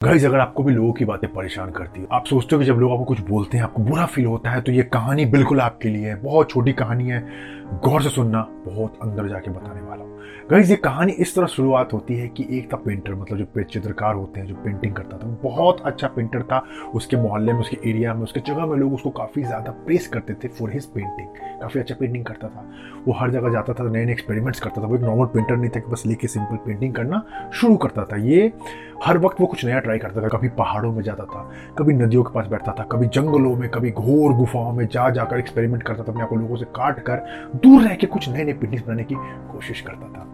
Guys अगर आपको भी लोगों की बातें परेशान करती है, आप सोचते हो कि जब लोग आपको कुछ बोलते हैं, आपको बुरा फील होता है तो ये कहानी बिल्कुल आपके लिए है। बहुत छोटी कहानी है। गौर से सुनना, बहुत अंदर जाके बताने वाला गाइज़ ये कहानी इस तरह शुरुआत होती है कि एक था पेंटर मतलब जो चित्रकार होते हैं, जो पेंटिंग करता था। बहुत अच्छा पेंटर था। उसके मोहल्ले में, उसके एरिया में, उसके जगह में लोग उसको काफ़ी ज़्यादा प्रेस करते थे फॉर हिज पेंटिंग काफ़ी अच्छा पेंटिंग करता था। वो हर जगह जाता था नए नए एक्सपेरिमेंट्स करता था। वो एक नॉर्मल पेंटर नहीं था कि बस लेके सिंपल पेंटिंग करना शुरू करता था। ये हर वक्त वो कुछ नया ट्राई करता था। कभी पहाड़ों में जाता था, कभी नदियों के पास बैठता था, कभी जंगलों में, कभी घोर गुफाओं में जा जाकर एक्सपेरिमेंट करता था, अपने आप लोगों से काट कर दूर रह के कुछ नए नए पेंटिंग्स बनाने की कोशिश करता था।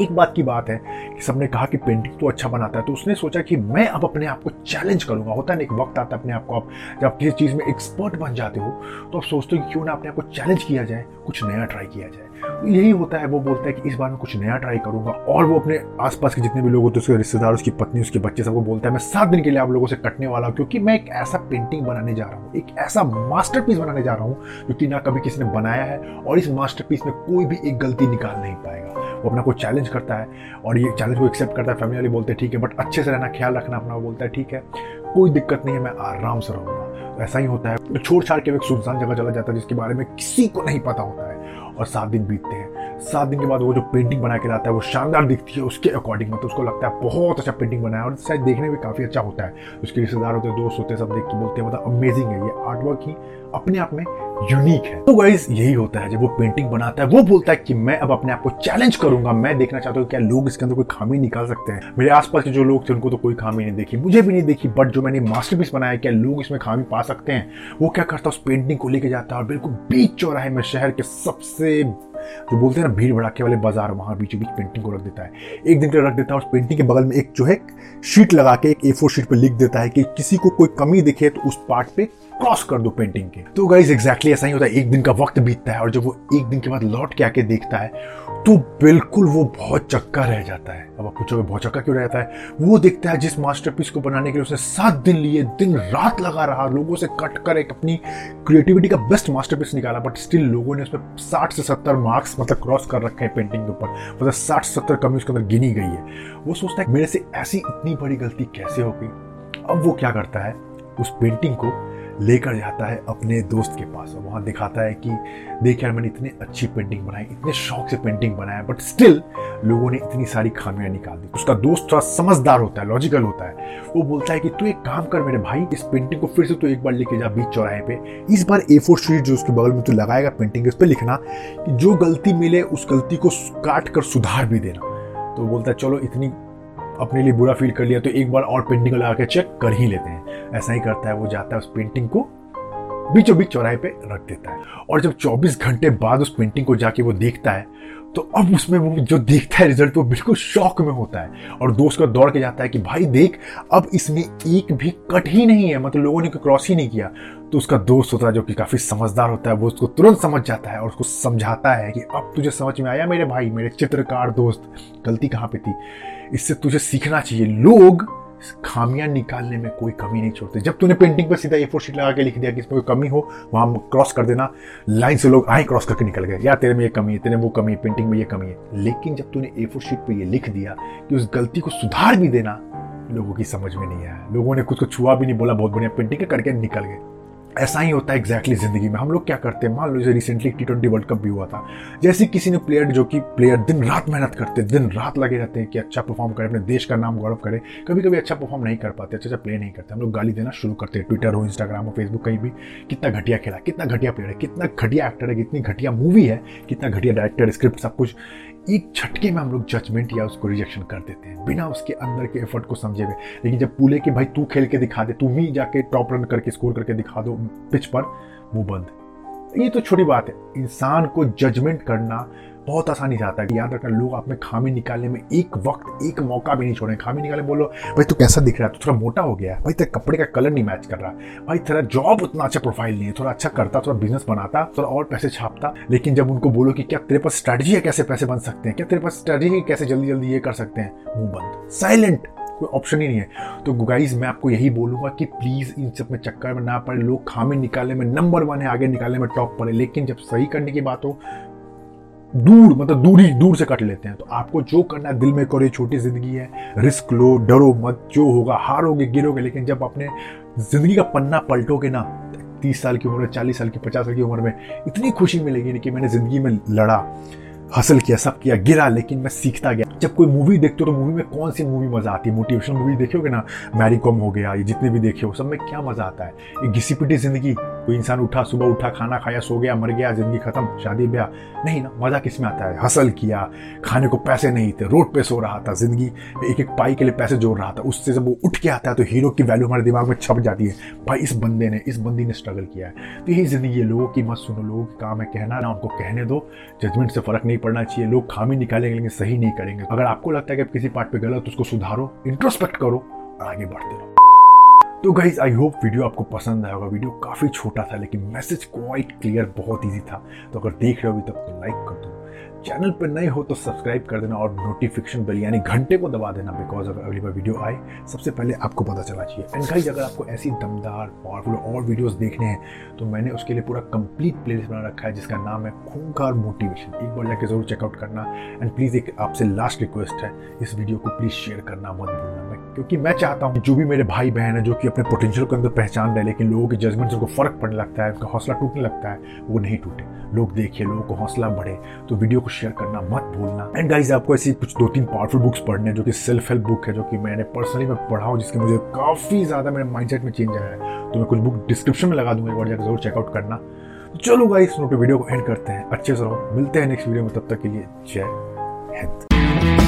एक बात की बात है कि सबने कहा कि पेंटिंग तो अच्छा बनाता है तो उसने सोचा कि मैं अब अपने आप को चैलेंज करूँगा। होता है ना एक वक्त आता है अपने आप को, आप जब किसी चीज़ में एक्सपर्ट बन जाते हो तो आप सोचते हो कि क्यों ना अपने आप को चैलेंज किया जाए, कुछ नया ट्राई किया जाए। तो यही होता है, वो बोलता है कि इस बार मैं कुछ नया ट्राई करूँगा, और वो अपने आसपास के जितने भी लोग होते हैं, उसके रिश्तेदार, उसकी पत्नी, उसके बच्चे, सबको बोलता है, मैं सात दिन के लिए आप लोगों से कटने वाला हूँ, क्योंकि मैं एक ऐसा पेंटिंग बनाने जा रहा हूँ, एक ऐसा मास्टरपीस बनाने जा रहा हूँ, जो कि ना कभी किसी ने बनाया है, और इस मास्टरपीस में कोई भी एक गलती निकाल नहीं पाएगा। वो अपना को चैलेंज करता है और ये चैलेंज को एक्सेप्ट करता है। फैमिली वाले बोलते हैं, ठीक है बट अच्छे से रहना, ख्याल रखना, अपना बोलता है, ठीक है, कोई दिक्कत नहीं है, मैं आराम से रहूँगा। तो ऐसा ही होता है। छोड़ छाड़ के एक सुनसान जगह चला जाता है, जिसके बारे में किसी को नहीं पता होता है और सात दिन बीतते हैं। सात दिन के बाद वो जो पेंटिंग बना के लाता है, वो शानदार दिखती है उसके अकॉर्डिंग मतलब उसको लगता है बहुत अच्छा पेंटिंग बनाया और शायद देखने में काफ़ी अच्छा होता है। उसके रिश्तेदार होते हैं, दोस्त होते हैं, सब देख के बोलते हैं मतलब अमेजिंग है ये आर्ट वर्क ही, अपने आप में यूनिक है। तो गाइज़ यही होता है, जब वो पेंटिंग बनाता है, वो बोलता है कि मैं अब अपने आप को चैलेंज करूँगा, मैं देखना चाहता हूँ क्या लोग इसके अंदर कोई खामी निकाल सकते हैं। मेरे आसपास के जो लोग थे, उनको तो कोई खामी नहीं देखी, मुझे भी नहीं देखी बट जो मैंने मास्टरपीस बनाया क्या लोग इसमें खामी पा सकते हैं? वो क्या करता है, उस पेंटिंग को लेके जाता है और बिल्कुल बीच चौराहे में शहर के सबसे जो बोलते हैं ना, भीड़ भड़ाके वाले बाज़ार, वहाँ बीचों बीच पेंटिंग को रख देता है। एक दिन के रख देता है और पेंटिंग के बगल में एक जो है शीट लगा के, एक ए शीट पर लिख देता है कि किसी को कोई कमी दिखे तो उस पार्ट पे क्रॉस कर दो पेंटिंग के। तो गाइज़ एग्जैक्टली ऐसा ही होता है। एक दिन का वक्त बीतता है और जब वो एक दिन के बाद लौट के आके देखता है तो बिल्कुल वो बहुत चक्का रह जाता है। अब आप पूछोगे, बहुत चक्का क्यों रहता है? वो देखता है जिस मास्टरपीस को बनाने के लिए उसने सात दिन लिए, दिन रात लगा रहा, लोगों से कट कर एक अपनी क्रिएटिविटी का बेस्ट मास्टरपीस निकाला बट स्टिल लोगों ने उसमें साठ से सत्तर मार्क्स मतलब क्रॉस कर रखे हैं पेंटिंग के ऊपर। मतलब साठ सत्तर कमी उसके अंदर गिनी गई है। वो सोचता है, मेरे से ऐसी इतनी बड़ी गलती कैसे हो गई? अब वो क्या करता है? उस पेंटिंग को लेकर जाता है अपने दोस्त के पास और वहाँ दिखाता है कि, देख यार, मैंने इतनी अच्छी पेंटिंग बनाई, इतने शौक से पेंटिंग बनाया बट स्टिल लोगों ने इतनी सारी खामियाँ निकाल दी। उसका दोस्त थोड़ा समझदार होता है लॉजिकल होता है। वो बोलता है कि, तू एक काम कर मेरे भाई, इस पेंटिंग को फिर से तू एक बार लेके जा बीच चौराहे पे। इस बार ए फोर शीट जो उसके बगल में तू लगाएगा पेंटिंग उस पर लिखना कि जो गलती मिले, उस गलती को काट कर सुधार भी देना। तो बोलता है, चलो, इतनी अपने लिए बुरा फील कर लिया तो एक बार और पेंटिंग लगा के चेक कर ही लेते हैं। ऐसा ही करता है, वो जाता है उस पेंटिंग को बीचों बीच चौराहे पे रख देता है। और जब 24 घंटे बाद उस पेंटिंग को जाके वो देखता है तो अब उसमें वो जो देखता है रिज़ल्ट वो बिल्कुल शॉक में होता है। और दोस्त को दौड़ के जाता है कि, भाई देख, अब इसमें एक भी कट ही नहीं है मतलब लोगों ने क्रॉस ही नहीं किया। तो उसका दोस्त होता है, जो कि काफ़ी समझदार होता है, वो उसको तुरंत समझ जाता है और उसको समझाता है कि, अब तुझे समझ में आया मेरे भाई, मेरे चित्रकार दोस्त, गलती कहाँ पे थी? इससे तुझे सीखना चाहिए। लोग खामियाँ निकालने में कोई कमी नहीं छोड़ते। जब तूने पेंटिंग पर सीधा ए फोर शीट लगा के लिख दिया कि इसमें कोई कमी हो, वहाँ क्रॉस कर देना। लाइन से लोग आए क्रॉस करके निकल गए। या तेरे में ये कमी है, तेरे वो कमी है पेंटिंग में ये कमी है। लेकिन जब तूने ए फोर शीट पर यह लिख दिया कि उस गलती को सुधार भी देना, लोगों की समझ में नहीं आया। लोगों ने कुछ को छुआ भी नहीं, बोला, बहुत बढ़िया पेंटिंग करके निकल गए। ऐसा ही होता है एग्जैक्टली exactly ज़िंदगी में। हम लोग क्या करते हैं? मान लो जैसे recently T twenty world cup भी हुआ था। जैसे किसी ने प्लेयर जो कि प्लेयर दिन रात मेहनत करते, दिन रात लगे रहते हैं कि अच्छा परफॉर्म करें, अपने देश का नाम गौरव करें कभी कभी अच्छा परफॉर्म नहीं कर पाते अच्छा अच्छा प्ले नहीं करते। हम लोग गाली देना शुरू करते हैं ट्विटर हो इंस्टाग्राम हो फेसबुक कहीं भी। कितना घटिया खेला, कितना घटिया प्लेयर है, कितना घटिया एक्टर है, कितनी घटिया मूवी है, कितना घटिया डायरेक्टर स्क्रिप्ट सब कुछ। एक झटके में हम लोग जजमेंट या उसको रिजेक्शन कर देते हैं। बिना उसके अंदर के एफर्ट को समझे हुए। लेकिन जब पूले कि भाई तू खेल के दिखा दे तुम ही जाके टॉप रन करके स्कोर करके दिखा दो पिच पर वो बंद। ये तो छोटी बात है। इंसान को जजमेंट करना बहुत आसानी से आता है याद रखना, लोग आप खामी निकालने में एक वक्त, एक मौका भी नहीं छोड़े। खामी निकाले बोलो, भाई, तू कैसा दिख रहा है? तू थोड़ा मोटा हो गया है। भाई, तेरे कपड़े का कलर नहीं मैच कर रहा। भाई, तेरा जॉब उतना अच्छा प्रोफ़ाइल नहीं है। थोड़ा अच्छा करता, थोड़ा बिज़नेस बनाता, थोड़ा और पैसे छापता। लेकिन जब उनको बोलो कि क्या तेरे पास स्ट्रेटजी है कैसे पैसे बन सकते हैं? क्या तेरे पास स्ट्रेटजी है कैसे जल्दी जल्दी ये कर सकते हैं? मुँह बंद। साइलेंट कोई ऑप्शन ही नहीं है। तो गाइज़ मैं आपको यही बोलूँगा कि प्लीज़ इन सब में चक्कर में ना पड़े। लोग खामे निकालने में नंबर वन है, आगे निकालने में टॉप पड़े लेकिन जब सही करने की बात हो दूर मतलब दूरी, दूर से कट लेते हैं। तो आपको जो करना है, दिल में करो, ये छोटी ज़िंदगी है। रिस्क लो, डरो मत, जो होगा, हारोगे, गिरोगे, लेकिन जब अपने ज़िंदगी का पन्ना पलटोगे ना, तीस साल की उम्र में, चालीस साल की, पचास साल की उम्र में, इतनी खुशी मिलेगी कि मैंने ज़िंदगी में लड़ा हासिल किया, सब किया, गिरा, लेकिन मैं सीखता गया। जब कोई मूवी देखते हो तो मूवी में कौन सी मूवी मज़ा आती है? मोटिवेशनल मूवी देखोगे ना मैरी कॉम हो गया, ये जितने भी देखे हो, सब में क्या मज़ा आता है? एक घिसी पिटी ज़िंदगी कोई इंसान उठा, सुबह उठा, खाना खाया, सो गया, मर गया, ज़िंदगी खत्म, शादी, ब्याह। नहीं ना, मज़ा किसमें आता है? हसल किया, खाने को पैसे नहीं थे, रोड पे सो रहा था, ज़िंदगी में एक एक पाई के लिए पैसे जोड़ रहा था। उससे जब वो उठ के आता है तो हीरो की वैल्यू हमारे दिमाग में छप जाती है, भाई इस बंदे ने, इस बंदी ने स्ट्रगल किया है। तो यही ज़िंदगी है, लोगों की मत सुनो, लोगों की काम है कहना ना, उनको कहने दो। जजमेंट से फ़र्क नहीं पड़ना चाहिए, लोग खामी निकालेंगे लेकिन सही नहीं करेंगे। अगर आपको लगता है कि आप किसी पार्ट पे गलत तो उसको सुधारो इंट्रोस्पेक्ट करो और आगे बढ़ते रहो। तो गाइज़ आई होप वीडियो आपको पसंद आया होगा। वीडियो काफ़ी छोटा था, लेकिन मैसेज क्वाइट क्लियर बहुत ईजी था। तो अगर देख रहे हो अभी तक तो लाइक कर दो। चैनल पर नए हो तो सब्सक्राइब कर देना और नोटिफिकेशन बेल यानी घंटे को दबा देना बिकॉज़ अगर अगली बार वीडियो आए, सबसे पहले आपको पता चला चाहिए। एंड गाइज़ अगर आपको ऐसी दमदार पावरफुल और वीडियोस देखने हैं तो मैंने उसके लिए पूरा कंप्लीट प्लेलिस्ट बना रखा है, जिसका नाम है खूंखार मोटिवेशन एक बार जाके ज़रूर चेकआउट करना। एंड प्लीज़ एक आपसे लास्ट रिक्वेस्ट है, इस वीडियो को प्लीज़ शेयर करना मत भूलना। मैं क्योंकि मैं चाहता हूँ जो भी मेरे भाई बहन है, जो कि अपने पोटेंशियल के अंदर पहचान रहे, लेकिन लोगों के जजमेंट से उनको फ़र्क पड़ने लगता है, उनका हौसला टूटने लगता है, वो नहीं टूटे। लोग देखे लोगों को हौसला बढ़े तो वीडियो को शेयर करना मत भूलना। एंड गाइज़ आपको ऐसी कुछ दो तीन पावरफुल बुक्स पढ़ने जो कि सेल्फ हेल्प बुक है, जो कि मैंने पर्सनली मैं पढ़ा हूँ, जिसके मुझे काफ़ी ज़्यादा मेरे माइंडसेट में चेंज आया है। तो मैं कुछ बुक डिस्क्रिप्शन में लगा दूँगा, एक बार जाकर ज़रूर चेकआउट करना। तो चलो गाइस नोट वीडियो को एंड करते हैं। अच्छे से रहो। मिलते हैं नेक्स्ट वीडियो में, तब तक के लिए जय हिंद।